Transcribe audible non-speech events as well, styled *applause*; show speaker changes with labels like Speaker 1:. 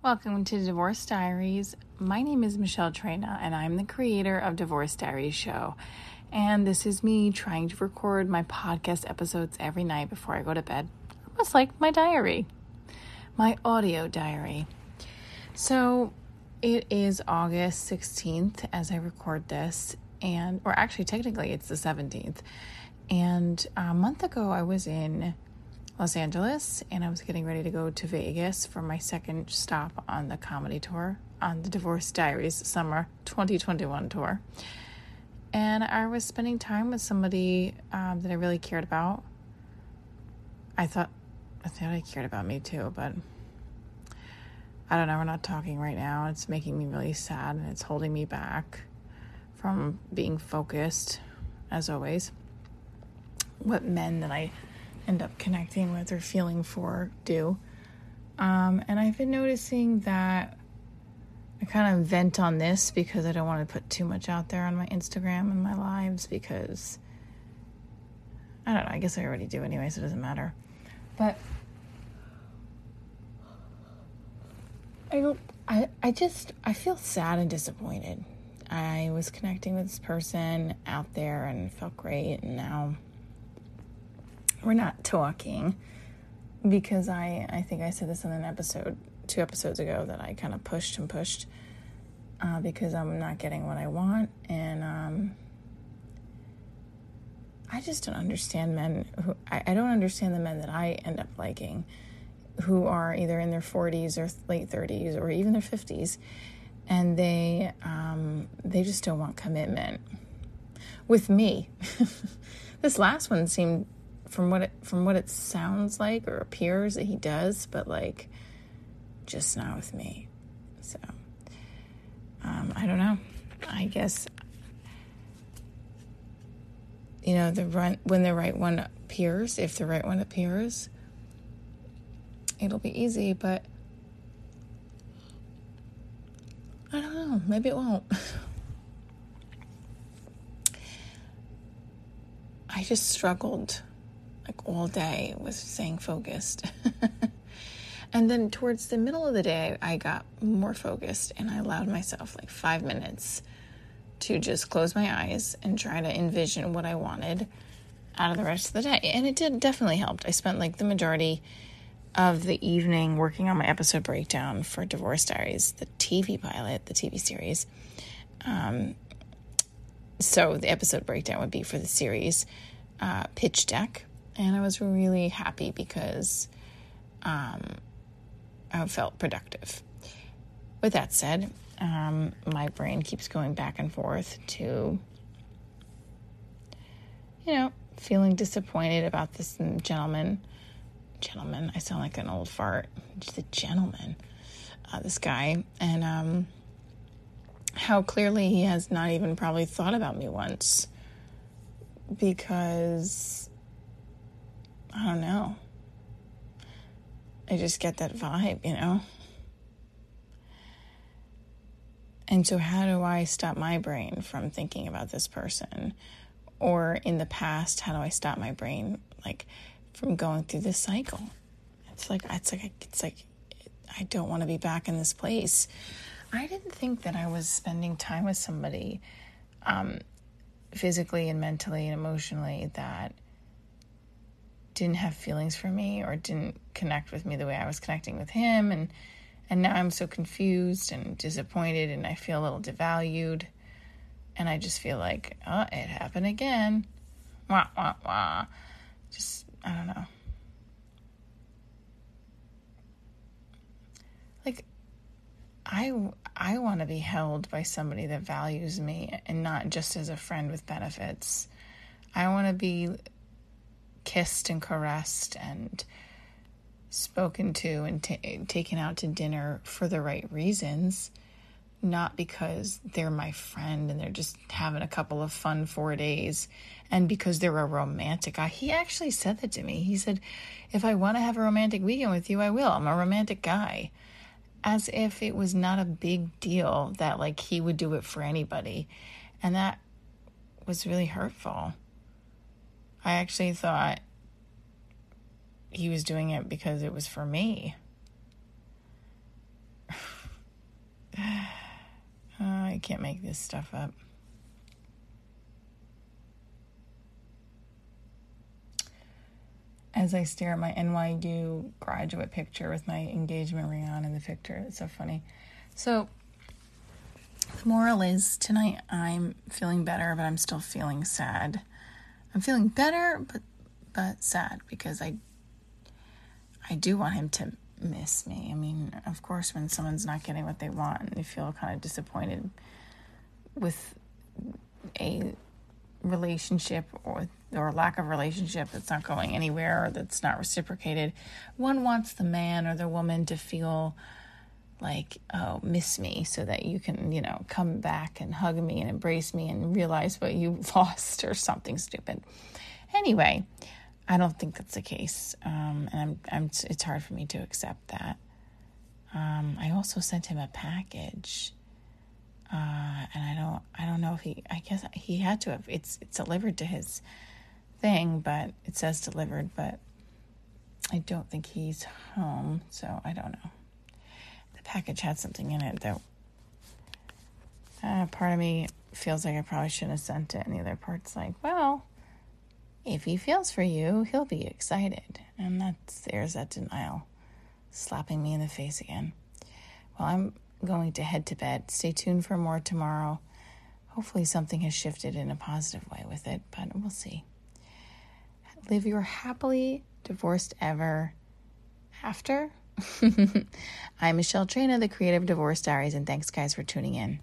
Speaker 1: Welcome to Divorce Diaries. My name is Michelle Trena, and I'm the creator of Divorce Diaries Show. And this is me trying to record my podcast episodes every night before I go to bed, almost like my diary, my audio diary. So it is August 16th as I record this, and or actually, technically, it's the 17th. And a month ago, I was in Los Angeles and I was getting ready to go to Vegas for my second stop on the comedy tour on the Divorce Diaries Summer 2021 tour. And I was spending time with somebody um, that I really cared about. I thought, I thought I cared about me too, but I don't know. We're not talking right now. It's making me really sad and it's holding me back from being focused, as always. What men that I end up connecting with or feeling for do. Um, and I've been noticing that I kind of vent on this because I don't want to put too much out there on my Instagram and my lives because I don't know. I guess I already do anyway, so it doesn't matter. But I don't. I I just I feel sad and disappointed. I was connecting with this person out there and felt great, and now we're not talking because I I think I said this in an episode two episodes ago that I kind of pushed and pushed uh, because I'm not getting what I want and um, I just don't understand men who I, I don't understand the men that I end up liking who are either in their 40s or late 30s or even their 50s and they um, they just don't want commitment. With me. *laughs* This last one seemed from what it from what it sounds like or appears that he does, but like just not with me. So um, I don't know. I guess you know the run when the right one appears, if the right one appears, it'll be easy. But I don't know. Maybe it won't. *laughs* I just struggled like all day was staying focused. *laughs* and then towards the middle of the day, I got more focused and I allowed myself like five minutes to just close my eyes and try to envision what I wanted out of the rest of the day. And it did definitely helped. I spent like the majority of the evening working on my episode breakdown for Divorce Diaries, the TV pilot, the TV series. Um, so the episode breakdown would be for the series uh, pitch deck, and I was really happy because um, I felt productive. With that said, um, my brain keeps going back and forth to, you know, feeling disappointed about this gentleman. Gentleman, I sound like an old fart. The gentleman, uh, this guy, and um, how clearly he has not even probably thought about me once because I don't know. I just get that vibe, you know? And so, how do I stop my brain from thinking about this person? Or in the past, how do I stop my brain, like, from going through this cycle? It's like, it's like, it's like, I don't want to be back in this place. I didn't think that I was spending time with somebody, um, physically and mentally and emotionally, that didn't have feelings for me or didn't connect with me the way I was connecting with him and and now I'm so confused and disappointed and I feel a little devalued and I just feel like, oh, it happened again. Wah wah wah. Just I don't know. Like I I want to be held by somebody that values me and not just as a friend with benefits. I want to be kissed and caressed and spoken to and t- taken out to dinner for the right reasons, not because they're my friend and they're just having a couple of fun four days and because they're a romantic guy. He actually said that to me. He said, If I want to have a romantic weekend with you, I will. I'm a romantic guy. As if it was not a big deal that, like, he would do it for anybody. And that was really hurtful. I actually thought he was doing it because it was for me. *sighs* Oh, I can't make this stuff up. As I stare at my NYU graduate picture with my engagement ring on in the picture, it's so funny. So, the moral is tonight I'm feeling better, but I'm still feeling sad. I'm feeling better, but but sad because I I do want him to miss me. I mean, of course, when someone's not getting what they want, and they feel kind of disappointed with a relationship or or lack of relationship that's not going anywhere or that's not reciprocated. One wants the man or the woman to feel like, oh, miss me so that you can, you know, come back and hug me and embrace me and realize what you *laughs* lost or something stupid. Anyway, I don't think that's the case, um, and I'm, I'm, it's hard for me to accept that. Um, I also sent him a package, uh, and I don't, I don't know if he. I guess he had to have. It's, it's delivered to his thing, but it says delivered, but I don't think he's home, so I don't know. Package had something in it that uh, part of me feels like I probably shouldn't have sent it, and the other part's like, well if he feels for you, he'll be excited. And that's there's that denial slapping me in the face again. Well, I'm going to head to bed. Stay tuned for more tomorrow. Hopefully, something has shifted in a positive way with it, but we'll see. Live your happily divorced ever after. *laughs* I'm Michelle Trina, the creative Divorce Diaries, and thanks, guys, for tuning in.